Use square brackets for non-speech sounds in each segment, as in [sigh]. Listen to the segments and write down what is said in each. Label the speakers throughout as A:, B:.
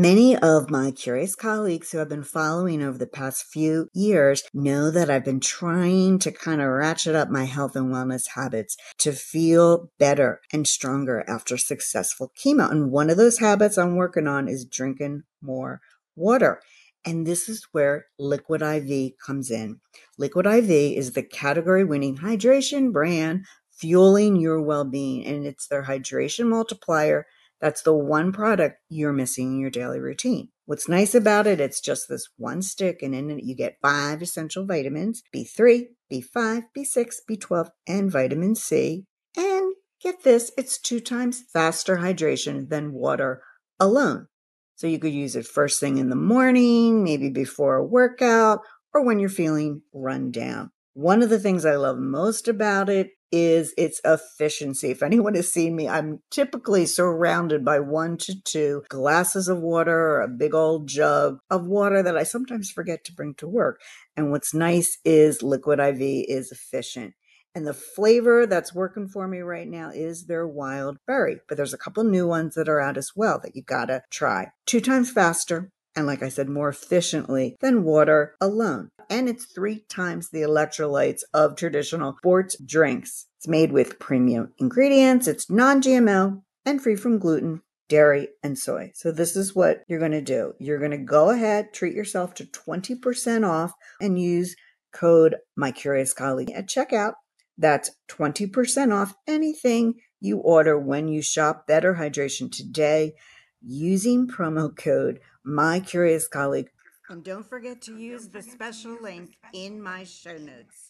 A: Many of my curious colleagues who have been following over the past few years know that I've been trying to kind of ratchet up my health and wellness habits to feel better and stronger after successful chemo. And one of those habits I'm working on is drinking more water. And this is where Liquid IV comes in. Liquid IV is the category winning hydration brand fueling your well being, and it's their hydration multiplier that's the one product you're missing in your daily routine. What's nice about it, it's just this one stick, and in it you get five essential vitamins B3, B5, B6, B12, and vitamin C. And get this, it's two times faster hydration than water alone. So you could use it first thing in the morning, maybe before a workout, or when you're feeling run down. One of the things I love most about it is its efficiency. If anyone has seen me, I'm typically surrounded by one to two glasses of water or a big old jug of water that I sometimes forget to bring to work. And what's nice is Liquid IV is efficient. And the flavor that's working for me right now is their wild berry. But there's a couple new ones that are out as well that you gotta try. Two times faster, and like I said, more efficiently than water alone and it's three times the electrolytes of traditional sports drinks. It's made with premium ingredients, it's non GMO, and free from gluten, dairy, and soy. So, this is what you're going to do. You're going to go ahead, treat yourself to 20% off, and use code My Curious Colleague at checkout. That's 20% off anything you order when you shop Better Hydration today using promo code My Curious Colleague and don't forget to use the special link in my show notes.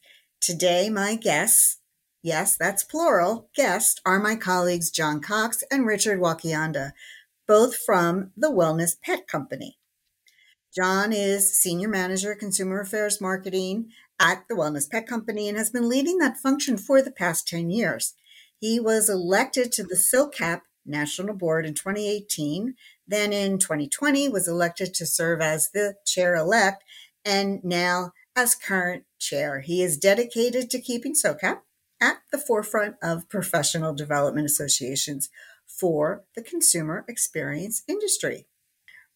A: Today, my guests, yes, that's plural, guests, are my colleagues Jon Cox and Richard Wakeanda, both from the Wellness Pet Company. Jon is Senior Manager, Consumer Affairs Marketing at the Wellness Pet Company and has been leading that function for the past 10 years. He was elected to the SOCAP National Board in 2018 then in 2020 was elected to serve as the chair elect and now as current chair. He is dedicated to keeping SOCAP at the forefront of professional development associations for the consumer experience industry.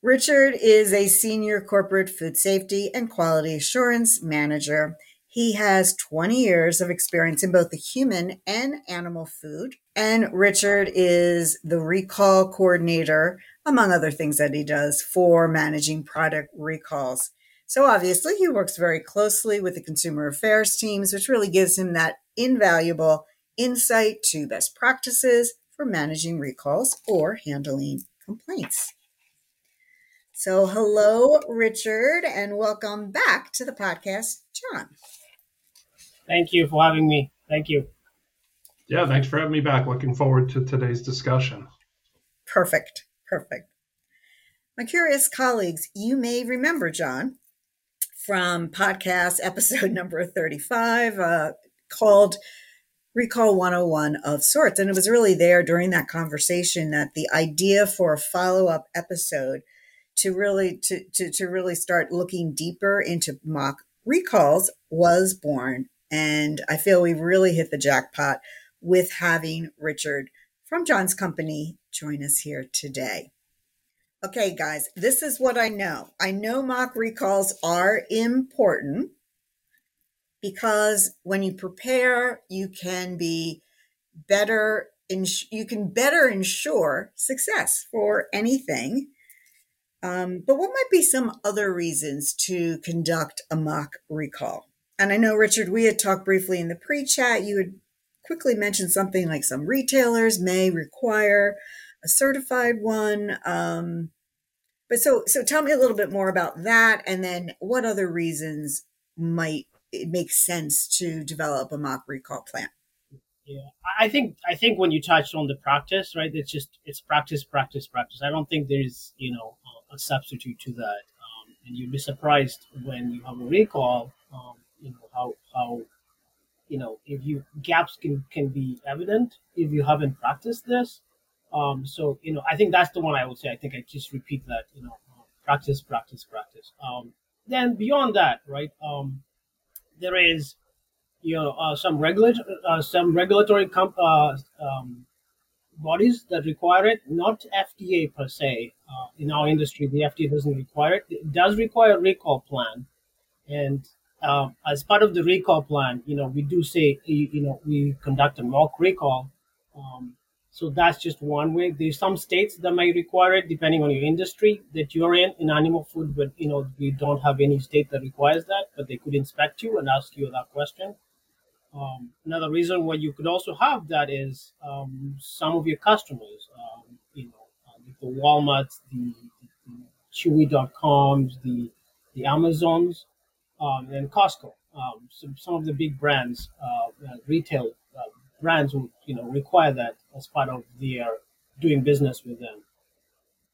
A: Richard is a senior corporate food safety and quality assurance manager. He has 20 years of experience in both the human and animal food. And Richard is the recall coordinator among other things that he does for managing product recalls. So obviously, he works very closely with the consumer affairs teams, which really gives him that invaluable insight to best practices for managing recalls or handling complaints. So, hello, Richard, and welcome back to the podcast, Jon.
B: Thank you for having me. Thank you.
C: Yeah, thanks for having me back. Looking forward to today's discussion.
A: Perfect. Perfect. My curious colleagues, you may remember Jon from podcast episode [laughs] number 35 uh, called Recall 101 of sorts. And it was really there during that conversation that the idea for a follow up episode to really to, to, to really start looking deeper into mock recalls was born. And I feel we've really hit the jackpot with having Richard from Jon's company join us here today. Okay, guys, this is what I know. I know mock recalls are important because when you prepare, you can be better, ins- you can better ensure success for anything. Um, but what might be some other reasons to conduct a mock recall? And I know, Richard, we had talked briefly in the pre chat. You had quickly mentioned something like some retailers may require a certified one. Um, but so so tell me a little bit more about that, and then what other reasons might it make sense to develop a mock recall plan?
B: Yeah, I think I think when you touched on the practice, right? It's just it's practice, practice, practice. I don't think there's you know a substitute to that, um, and you'd be surprised when you have a recall. Um, you know how how you know if you gaps can can be evident if you haven't practiced this. Um, so you know I think that's the one I would say. I think I just repeat that. You know, practice, practice, practice. Um, then beyond that, right? Um, there is you know uh, some regulatory uh, some regulatory uh, um, bodies that require it not fda per se uh, in our industry the fda doesn't require it it does require a recall plan and uh, as part of the recall plan you know we do say you, you know we conduct a mock recall um, so that's just one way. There's some states that might require it depending on your industry that you're in in animal food, but you know we don't have any state that requires that, but they could inspect you and ask you that question. Um, another reason why you could also have that is um, some of your customers, um, you know, uh, the Walmarts, the, the Chewy.coms, the the Amazons, um, and Costco. Um, some some of the big brands, uh, uh, retail uh, brands, will you know require that as part of their doing business with them.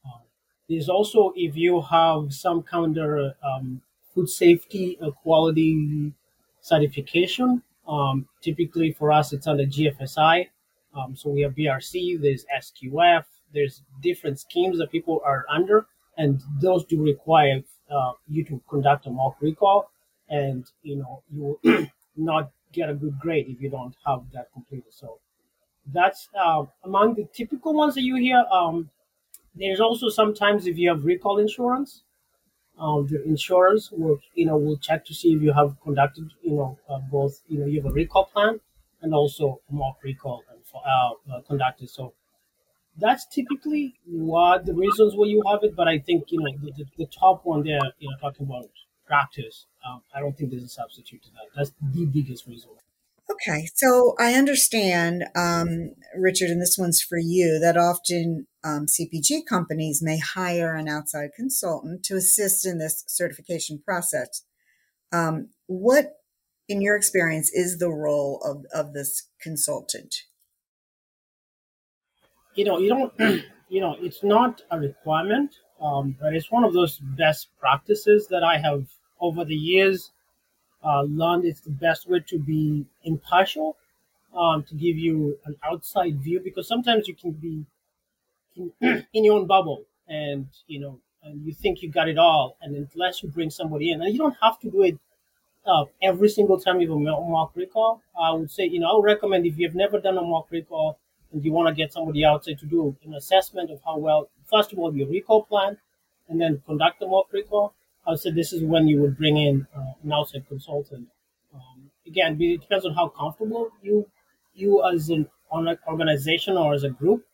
B: Um, there's also if you have some kind of um, food safety quality certification um, typically for us, it's under GFSI. Um, so we have BRC, there's SQF, there's different schemes that people are under, and those do require uh, you to conduct a mock recall, and you know you will [clears throat] not get a good grade if you don't have that completed. So that's uh, among the typical ones that you hear. Um, there's also sometimes if you have recall insurance, um, the insurers will you know will check to see if you have conducted you know uh, both you know you have a recall plan and also a mock recall and for, uh, uh, conducted. So that's typically what the reasons why you have it. But I think you know the, the, the top one there, you know, talking about practice. Um, I don't think there's a substitute to that. That's the biggest reason.
A: Okay, so I understand, um, Richard, and this one's for you, that often um, CPG companies may hire an outside consultant to assist in this certification process. Um, what, in your experience, is the role of, of this consultant?
B: You know, you don't, [clears throat] you know, it's not a requirement, um, but it's one of those best practices that I have over the years uh, learned it's the best way to be impartial, um, to give you an outside view, because sometimes you can be in, [clears throat] in your own bubble and, you know, and you think you got it all. And unless you bring somebody in, and you don't have to do it uh, every single time you have a mock recall, I would say, you know, I would recommend if you've never done a mock recall and you want to get somebody outside to do an assessment of how well, first of all, your recall plan, and then conduct the mock recall, I would say this is when you would bring in uh, an outside consultant. Um, again, it depends on how comfortable you you as an organization or as a group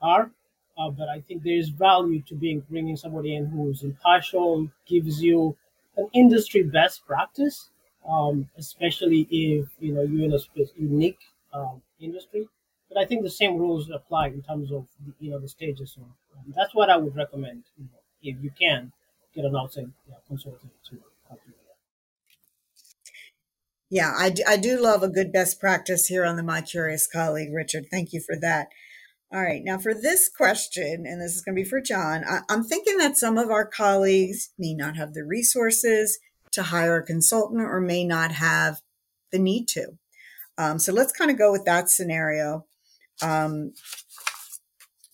B: are. Uh, but I think there is value to being bringing somebody in who's impartial, gives you an industry best practice, um, especially if you know you're in a unique um, industry. But I think the same rules apply in terms of you know the stages. So um, that's what I would recommend you know, if you can get an outside consultant to help you.
A: Yeah, I do, I do love a good best practice here on the My Curious Colleague, Richard. Thank you for that. All right, now for this question, and this is going to be for Jon, I, I'm thinking that some of our colleagues may not have the resources to hire a consultant or may not have the need to. Um, so let's kind of go with that scenario. Um,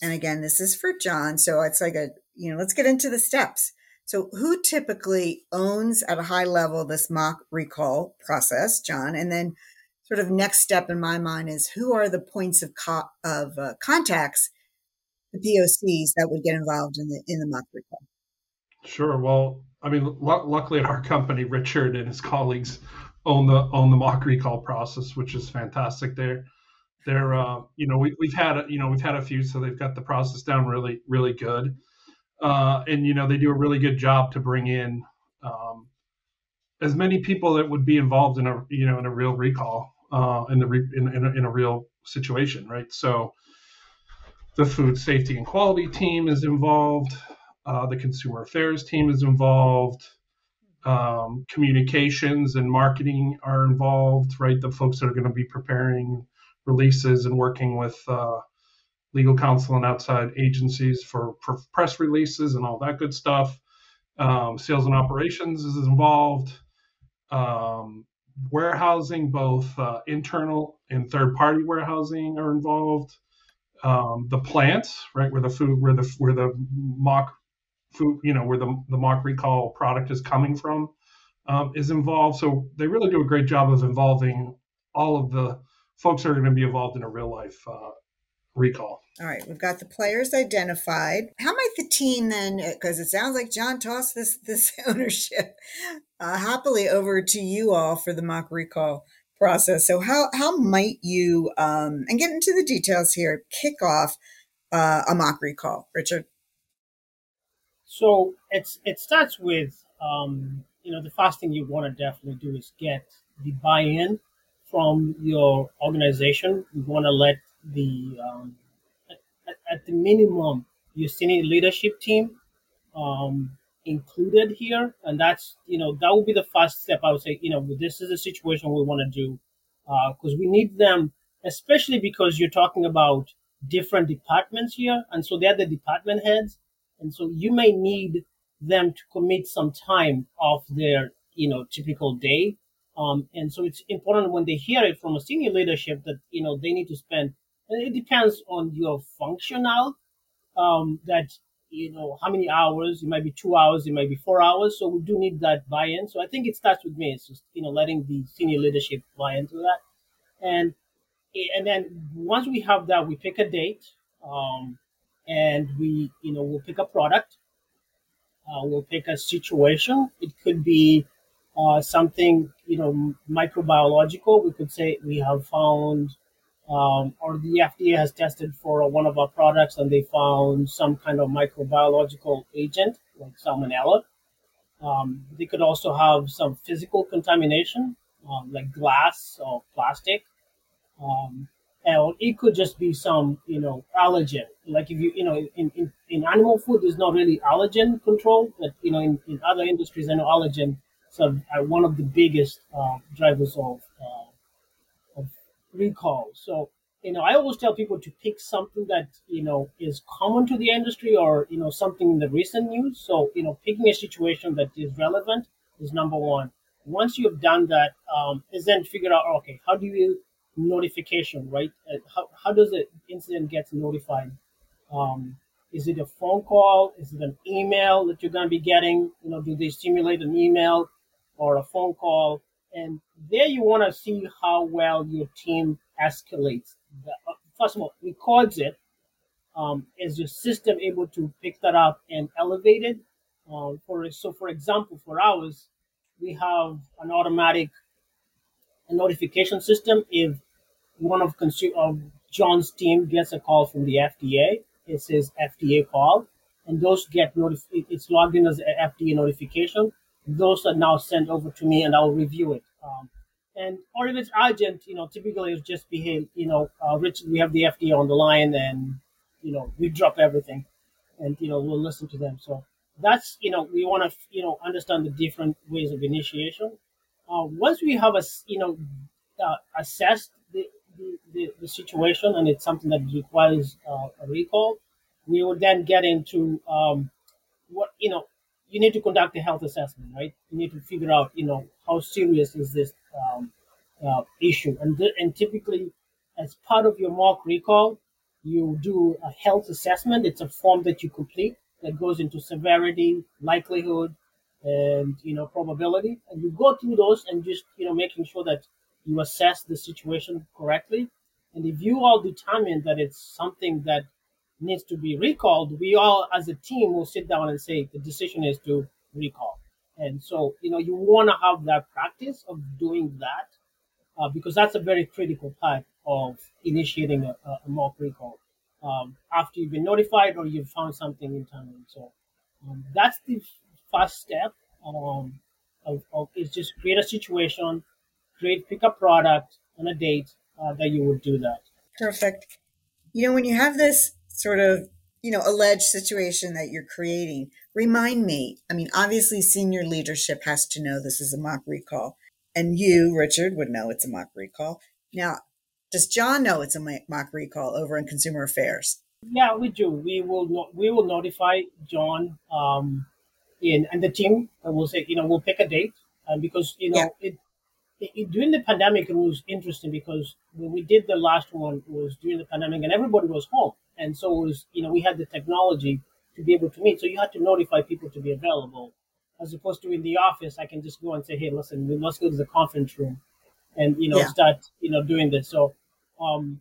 A: and again, this is for Jon. So it's like a, you know, let's get into the steps. So, who typically owns at a high level this mock recall process, Jon? And then, sort of next step in my mind is who are the points of co- of uh, contacts, the POCs that would get involved in the in the mock recall?
C: Sure. Well, I mean, l- luckily at our company, Richard and his colleagues own the own the mock recall process, which is fantastic. There, they're uh, you know we, we've had you know we've had a few, so they've got the process down really really good uh, and you know they do a really good job to bring in um, as many people that would be involved in a you know in a real recall uh, in the re- in, in, a, in a real situation, right? So the food safety and quality team is involved, uh, the consumer affairs team is involved, um, communications and marketing are involved, right? The folks that are going to be preparing releases and working with uh, legal counsel and outside agencies for, press releases and all that good stuff. Um, sales and operations is involved. Um, warehousing, both uh, internal and third party warehousing are involved. Um, the plants, right, where the food, where the where the mock food, you know, where the the mock recall product is coming from, um, is involved. So they really do a great job of involving all of the folks that are going to be involved in a real life uh, recall.
A: All right, we've got the players identified. How might the team then? Because it sounds like Jon tossed this this [laughs] ownership uh, happily over to you all for the mock recall process. So how how might you um, and get into the details here? Kick off uh, a mock recall, Richard.
B: So it's it starts with um, you know the first thing you want to definitely do is get the buy-in from your organization. You want to let the um, at, at, the minimum your senior leadership team um, included here, and that's you know that would be the first step. I would say you know this is a situation we want to do because uh, we need them, especially because you're talking about different departments here, and so they're the department heads, and so you may need them to commit some time off their you know typical day. Um, and so it's important when they hear it from a senior leadership that you know they need to spend it depends on your functional um, that you know how many hours it might be two hours it might be four hours so we do need that buy-in. So i think it starts with me it's just you know letting the senior leadership buy into that. And and then once we have that we pick a date um, and we you know we'll pick a product uh, we'll pick a situation. It could be uh, something you know microbiological. We could say we have found um, or the FDA has tested for one of our products and they found some kind of microbiological agent like salmonella. Um, they could also have some physical contamination, um, like glass or plastic. Um, and it could just be some, you know, allergen. Like if you, you know, in, in, in animal food, there's not really allergen control, but, you know, in, in other industries, I know allergen a, one of the biggest uh, drivers of uh, recall. So, you know, I always tell people to pick something that, you know, is common to the industry or, you know, something in the recent news. So, you know, picking a situation that is relevant is number one. Once you have done that, um, is then figure out, okay, how do you notification, right? How, how does the incident get notified? Um, is it a phone call? Is it an email that you're going to be getting? You know, do they simulate an email or a phone call? And there you want to see how well your team escalates. The, uh, first of all, records it. Um, is your system able to pick that up and elevate it? Um, for so, for example, for ours, we have an automatic notification system. If one of, consu- of Jon's team gets a call from the FDA, it says FDA call, and those get notified. It's logged in as an FDA notification those are now sent over to me and I'll review it. Um, and or if it's urgent, you know, typically it's just behave, you know, uh, Rich, we have the FDA on the line and, you know, we drop everything and, you know, we'll listen to them. So that's, you know, we want to, you know, understand the different ways of initiation. Uh, once we have, a, you know, uh, assessed the, the, the, the, situation and it's something that requires uh, a recall, we will then get into um, what, you know, you need to conduct a health assessment, right? You need to figure out, you know, how serious is this um, uh, issue, and th- and typically, as part of your mock recall, you do a health assessment. It's a form that you complete that goes into severity, likelihood, and you know probability, and you go through those and just you know making sure that you assess the situation correctly. And if you all determine that it's something that needs to be recalled, we all as a team will sit down and say the decision is to recall. And so, you know, you want to have that practice of doing that uh, because that's a very critical part of initiating a, a mock recall um, after you've been notified or you've found something internally. So um, that's the first step um, of, of is just create a situation, create pick a product and a date uh, that you would do that.
A: Perfect. You know, when you have this sort of you know alleged situation that you're creating remind me i mean obviously senior leadership has to know this is a mock recall and you richard would know it's a mock recall now Does Jon know it's a mock recall over in Consumer Affairs?
B: Yeah, we do. We will we will notify Jon um, in and the team, and we'll say you know we'll pick a date, and because you know
A: Yeah.
B: it, it, it- during the pandemic it was interesting because when we did the last one it was during the pandemic and everybody was home, and so it was you know we had the technology to be able to meet, so you had to notify people to be available, as opposed to in the office I can just go and say hey listen let's go to the conference room, and you know
A: Yeah.
B: start you know doing this so. Um,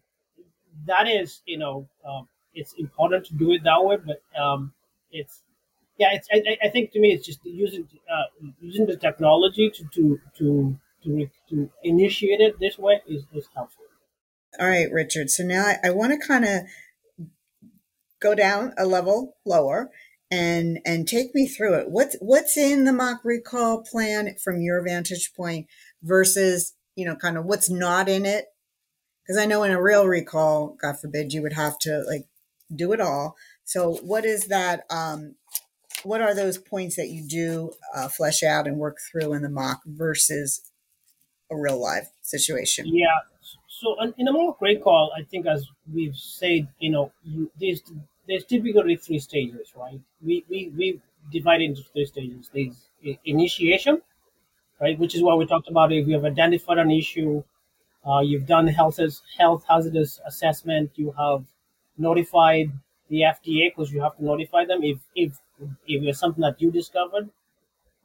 B: that is, you know, um, it's important to do it that way, but um, it's yeah, it's I, I- I think to me it's just using uh, using the technology to to to to, to initiate it this way is, is helpful.
A: All right, Richard. So now I, I want to kind of go down a level lower and and take me through it. What's what's in the mock recall plan from your vantage point versus you know kind of what's not in it? Because I know in a real recall, God forbid, you would have to like do it all. So what is that? Um, what are those points that you do uh, flesh out and work through in the mock versus a real live situation?
B: Yeah. So in a mock recall, I think as we've said, you know, you, there's there's typically three stages, right? We we we divide into three stages. There's initiation, right, which is what we talked about. If you have identified an issue, uh, you've done health health hazardous assessment, you have notified the FDA because you have to notify them if if if it's something that you discovered.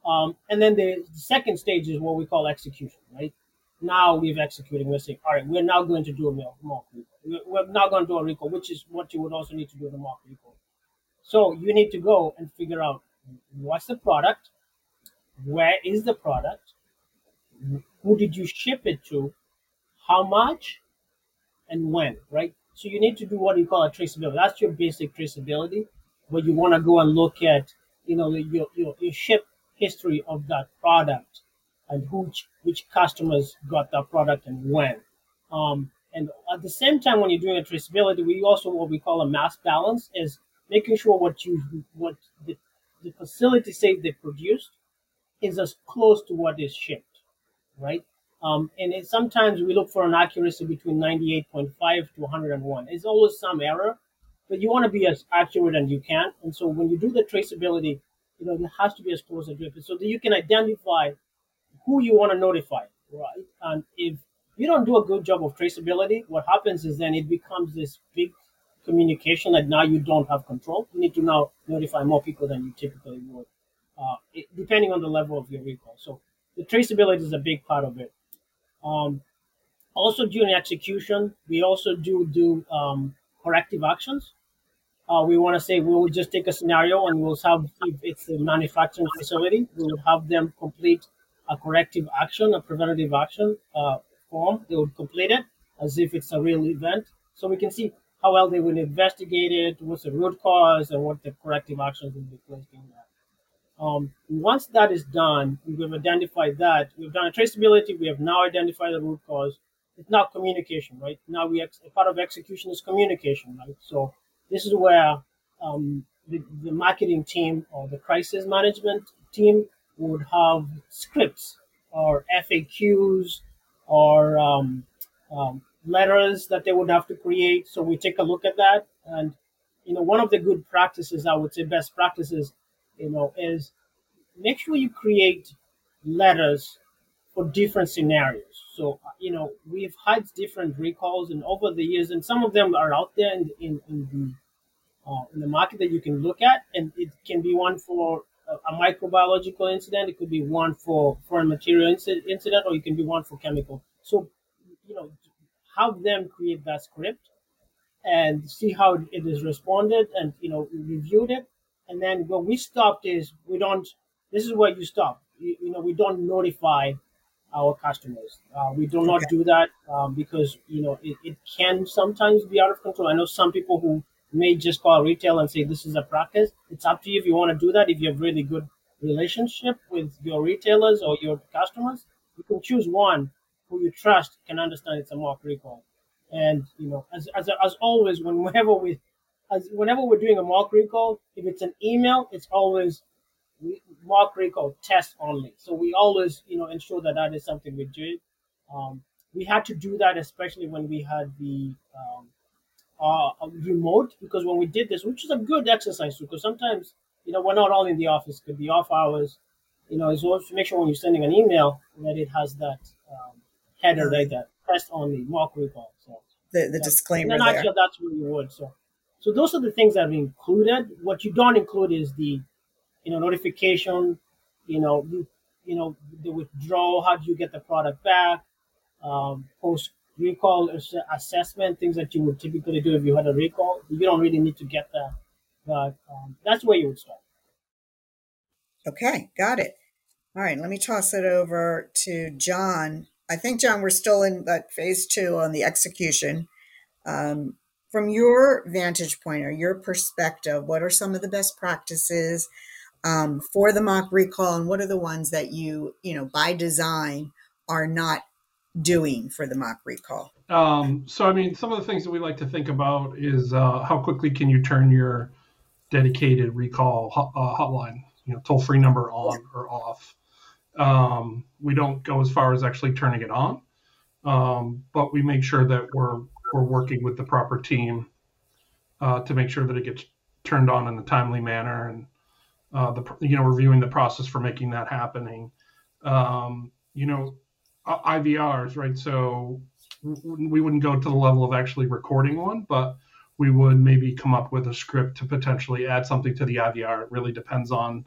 B: Um, and then the second stage is what we call execution, right? Now we've executed. We're saying, all right, we're now going to do a mock recall. We're now going to do a recall, which is what you would also need to do in a mock recall. So you need to go and figure out what's the product, where is the product, who did you ship it to, how much, and when, right? So you need to do what you call a traceability. That's your basic traceability, where you want to go and look at, you know, your, your, your ship history of that product and which which customers got that product and when. Um, and at the same time, when you're doing a traceability, we also what we call a mass balance is making sure what you what the, the facility says they produced is as close to what is shipped, right? Um, and it, sometimes we look for an accuracy between 98.5 to 101. It's always some error, but you want to be as accurate as you can. And so when you do the traceability, you know, it has to be as close as you can so that you can identify who you want to notify, right? And if you don't do a good job of traceability, what happens is then it becomes this big communication that now you don't have control. You need to now notify more people than you typically would, uh, it, depending on the level of your recall. So the traceability is a big part of it. Um, also during execution, we also do do um, corrective actions. Uh, we want to say we will just take a scenario and we'll have if it's a manufacturing facility, we will have them complete a corrective action, a preventative action uh, form. They would complete it as if it's a real event, so we can see how well they will investigate it, what's the root cause, and what the corrective actions will be placed in that. Um, once that is done, we've identified that we've done a traceability. We have now identified the root cause. It's now communication, right? Now we ex- part of execution is communication, right? So this is where um, the, the marketing team or the crisis management team would have scripts or FAQs or um, um, letters that they would have to create. So we take a look at that, and you know, one of the good practices, I would say, best practices, you know, is make sure you create letters for different scenarios. So, you know, we've had different recalls, and over the years, and some of them are out there in, in, in the uh, in the market that you can look at, and it can be one for a, a microbiological incident, it could be one for foreign material inci- incident, or it can be one for chemical. So, you know, have them create that script and see how it is responded, and you know, reviewed it, and then what we stopped is we don't. This is where you stop. You, you know, we don't notify our customers. Uh, we do not do that um, because you know it, it can sometimes be out of control. I know some people who may just call retail and say this is a practice. It's up to you if you want to do that. If you have really good relationship with your retailers or your customers, you can choose one who you trust can understand it's a mock recall. And you know, as as, as always, whenever we as whenever we're doing a mock recall, if it's an email, it's always mock recall test only. So we always, you know, ensure that that is something we do. Um, we had to do that, especially when we had the um, uh, remote, because when we did this, which is a good exercise, because sometimes you know we're not all in the office, could be off hours. You know, it's always to make sure when you're sending an email that it has that um, header right that press on the mock recall. So
A: the, the disclaimer
B: and
A: there.
B: Actually, that's what you would. So, so those are the things that are included. What you don't include is the, you know, notification. You know, you, you know, the withdrawal. How do you get the product back? Um, post recall assessment, things that you would typically do if you had a recall. You don't really need to get that, but um, that's where you would start.
A: Okay, got it. All right, let me toss it over to Jon. I think, Jon, we're still in that phase two on the execution. Um, from your vantage point or your perspective, what are some of the best practices um, for the mock recall, and what are the ones that you, you know, by design, are not doing for the mock recall?
C: Um, so, I mean, some of the things that we like to think about is uh, how quickly can you turn your dedicated recall hot, uh, hotline, you know, toll free number on or off. Um, we don't go as far as actually turning it on, um, but we make sure that we're we're working with the proper team uh, to make sure that it gets turned on in a timely manner and uh, the you know reviewing the process for making that happening. Um, you know, IVRs, right? So we wouldn't go to the level of actually recording one, but we would maybe come up with a script to potentially add something to the IVR. It really depends on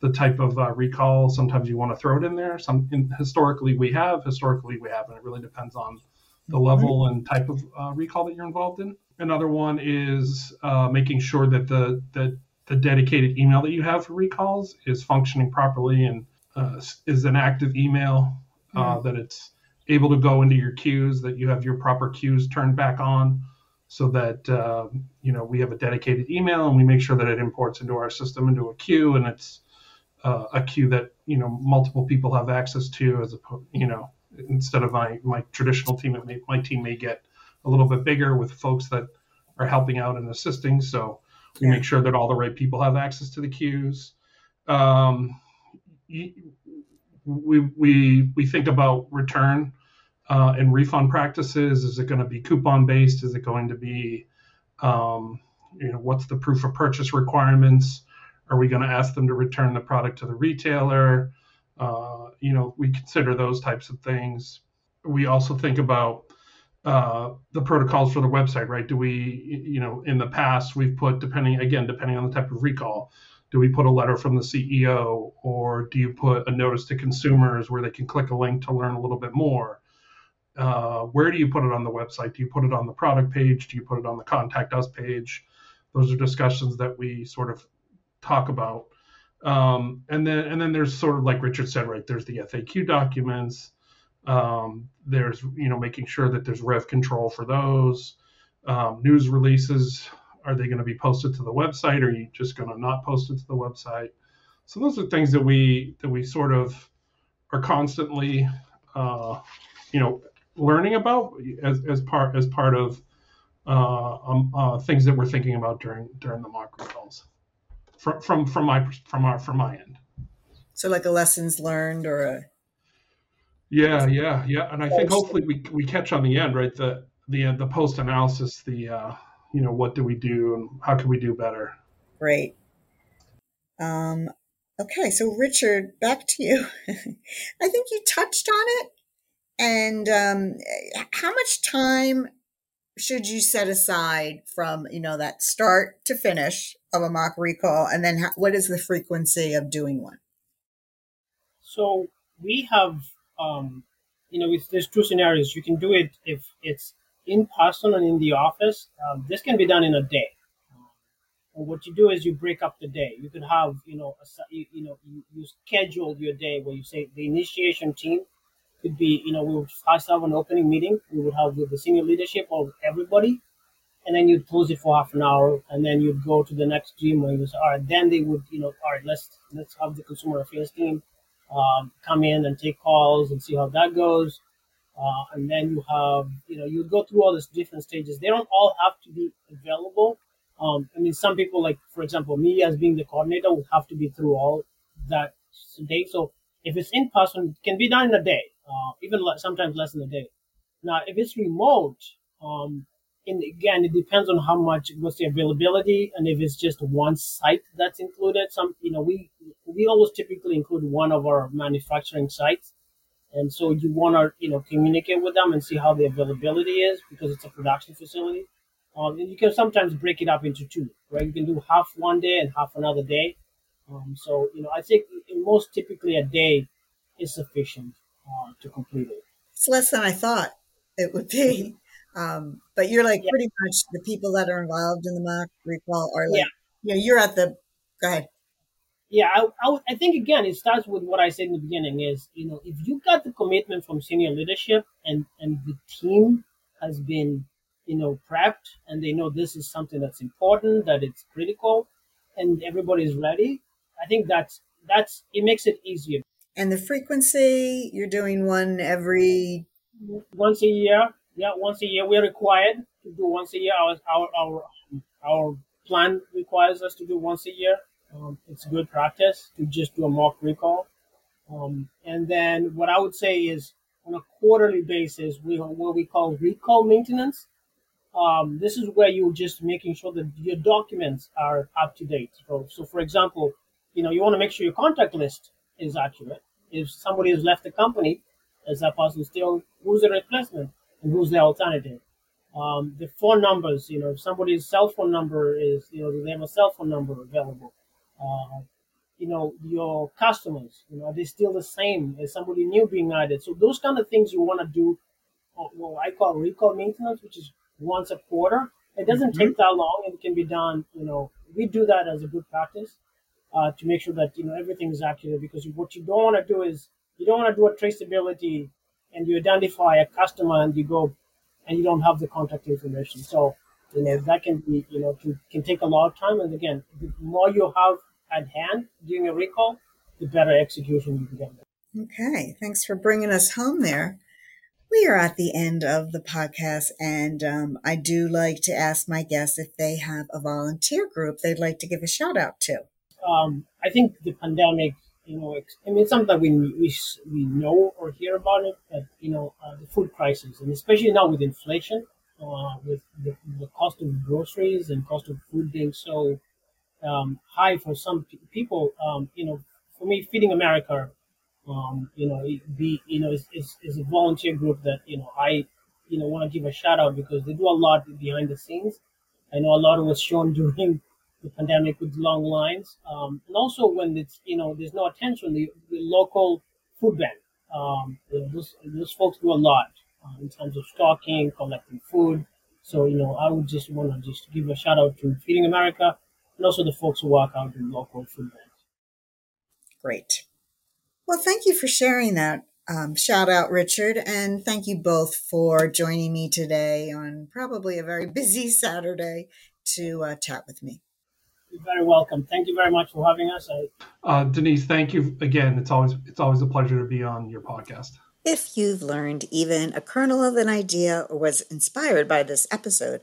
C: the type of uh, recall. Sometimes you want to throw it in there. Some in, historically we have, historically we haven't. It really depends on the level and type of uh, recall that you're involved in. Another one is uh, making sure that the, the the dedicated email that you have for recalls is functioning properly and uh, is an active email. Mm-hmm. That it's able to go into your queues. That you have your proper queues turned back on so that uh, you know we have a dedicated email and we make sure that it imports into our system into a queue and it's uh, a queue that you know multiple people have access to as a you know instead of my my traditional team may, my team may get a little bit bigger with folks that are helping out and assisting so we make sure that all the right people have access to the queues um, we we we think about return uh, and refund practices is it going to be coupon based is it going to be um, you know what's the proof of purchase requirements are we going to ask them to return the product to the retailer? Uh, you know, we consider those types of things. We also think about uh, the protocols for the website, right? Do we, you know, in the past we've put depending again depending on the type of recall, do we put a letter from the CEO or do you put a notice to consumers where they can click a link to learn a little bit more? Uh, where do you put it on the website? Do you put it on the product page? Do you put it on the contact us page? Those are discussions that we sort of talk about. Um, and then and then there's sort of like Richard said, right? There's the FAQ documents. Um, there's you know making sure that there's rev control for those. Um, news releases are they going to be posted to the website? Or are you just going to not post it to the website? So those are things that we that we sort of are constantly uh, you know learning about as, as part as part of uh, um, uh, things that we're thinking about during during the mock recalls from from from my from our from my end.
A: So like a lessons learned or a
C: yeah yeah yeah, and I think hopefully we we catch on the end right the the the post analysis the uh, you know what do we do and how can we do better.
A: Great. Um, okay, so Richard, back to you. [laughs] I think you touched on it. And um, how much time should you set aside from you know that start to finish of a mock recall and then what is the frequency of doing one
B: so we have um, you know there's two scenarios you can do it if it's in person and in the office um, this can be done in a day and what you do is you break up the day you could have you know a, you, you know you, you schedule your day where you say the initiation team could be, you know, we would first have an opening meeting. We would have with the senior leadership of everybody, and then you'd close it for half an hour, and then you'd go to the next gym where you say, all right, then they would, you know, all right, let's let's have the consumer affairs team um, come in and take calls and see how that goes. Uh, and then you have, you know, you go through all these different stages. They don't all have to be available. Um, I mean, some people, like for example, me as being the coordinator, would have to be through all that day. So if it's in person, it can be done in a day uh, even sometimes less than a day. Now, if it's remote, um, and again, it depends on how much what's the availability, and if it's just one site that's included. Some, you know, we we always typically include one of our manufacturing sites, and so you want to, you know, communicate with them and see how the availability is because it's a production facility. Um, and you can sometimes break it up into two, right? You can do half one day and half another day. Um, so, you know, I think most typically a day is sufficient uh, to complete it.
A: It's less than I thought it would be. [laughs] Um, but you're like yeah. pretty much the people that are involved in the mock recall are like, yeah. you know, you're at the, go ahead.
B: Yeah, I, I, I think again, it starts with what I said in the beginning is, you know, if you got the commitment from senior leadership and, and the team has been, you know, prepped and they know this is something that's important, that it's critical and everybody's ready, I think that's, that's, it makes it easier.
A: And the frequency, you're doing one every
B: once a year yeah, once a year we're required to do once a year. Our our our, our plan requires us to do once a year. Um, it's good practice to just do a mock recall. Um, and then what I would say is on a quarterly basis, we what we call recall maintenance. Um, this is where you're just making sure that your documents are up to date. So, so for example, you know, you want to make sure your contact list is accurate. If somebody has left the company, is that person still who's the replacement? and who's the alternative. Um, the phone numbers, you know, if somebody's cell phone number is, you know, do they have a cell phone number available. Uh, you know, your customers, you know, are they still the same as somebody new being added? So those kind of things you want to do, uh, what I call recall maintenance, which is once a quarter. It doesn't mm-hmm. take that long. It can be done, you know, we do that as a good practice uh, to make sure that, you know, everything is accurate because what you don't want to do is you don't want to do a traceability and you identify a customer and you go and you don't have the contact information. So, you know, that can be, you know, can, can take a lot of time. And again, the more you have at hand during a recall, the better execution you can get.
A: Okay. Thanks for bringing us home there. We are at the end of the podcast, and um, I do like to ask my guests if they have a volunteer group they'd like to give a shout out to.
B: Um, I think the pandemic you know, I mean, it's something that we, we, we know or hear about it, but, you know, uh, the food crisis, and especially now with inflation, uh, with the, the, cost of groceries and cost of food being so um, high for some people, um, you know, for me, Feeding America, um, you know, be, you know, is, is, is a volunteer group that, you know, I, you know, want to give a shout out because they do a lot behind the scenes. I know a lot of was shown [laughs] during the pandemic with long lines, um, and also when it's you know there's no attention, the, the local food bank. Um, you know, those those folks do a lot uh, in terms of stocking, collecting food. So you know, I would just want to just give a shout out to Feeding America and also the folks who work out in local food banks.
A: Great. Well, thank you for sharing that. Um, shout out, Richard, and thank you both for joining me today on probably a very [laughs] busy Saturday to uh, chat with me.
B: You're very welcome. Thank you very much for having us.
C: Uh, Denise, thank you again. It's always it's always a pleasure to be on your podcast.
A: If you've learned even a kernel of an idea or was inspired by this episode,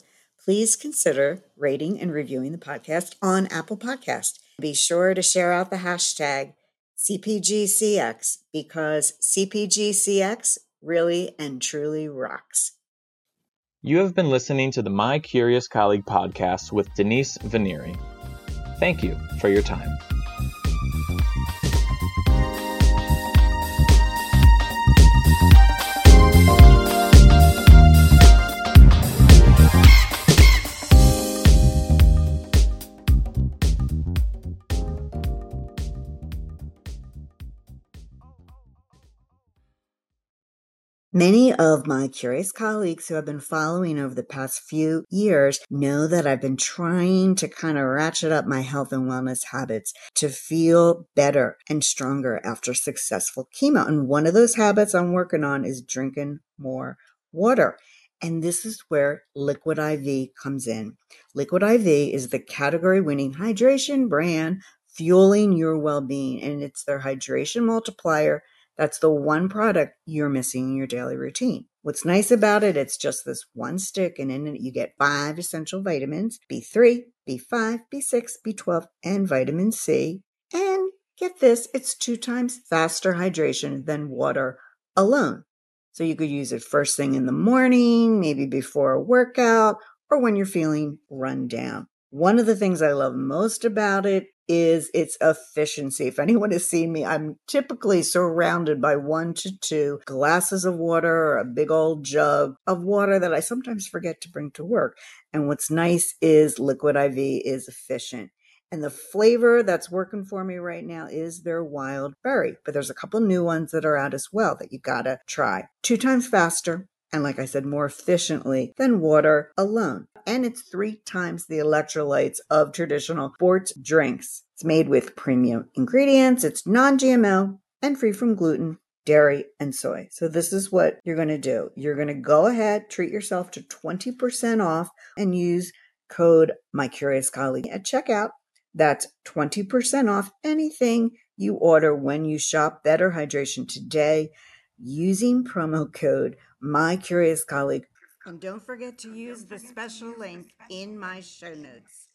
A: please consider rating and reviewing the podcast on Apple Podcast. Be sure to share out the hashtag CPGCX because CPGCX really and truly rocks.
D: You have been listening to the My Curious Colleague podcast with Denise Venneri. Thank you for your time.
A: Many of my curious colleagues who have been following over the past few years know that I've been trying to kind of ratchet up my health and wellness habits to feel better and stronger after successful chemo. And one of those habits I'm working on is drinking more water. And this is where Liquid IV comes in. Liquid IV is the category winning hydration brand fueling your well being, and it's their hydration multiplier that's the one product you're missing in your daily routine. What's nice about it, it's just this one stick, and in it you get five essential vitamins B3, B5, B6, B12, and vitamin C. And get this, it's two times faster hydration than water alone. So you could use it first thing in the morning, maybe before a workout, or when you're feeling run down. One of the things I love most about it is its efficiency. If anyone has seen me, I'm typically surrounded by one to two glasses of water or a big old jug of water that I sometimes forget to bring to work. And what's nice is Liquid IV is efficient. And the flavor that's working for me right now is their wild berry, but there's a couple new ones that are out as well that you gotta try. Two times faster, and like I said, more efficiently than water alone. And it's three times the electrolytes of traditional sports drinks. It's made with premium ingredients, it's non GMO and free from gluten, dairy, and soy. So, this is what you're going to do. You're going to go ahead, treat yourself to 20% off, and use code My Curious Colleague at checkout. That's 20% off anything you order when you shop Better Hydration today using promo code My Curious Colleague. And don't forget to use the special link in my show notes.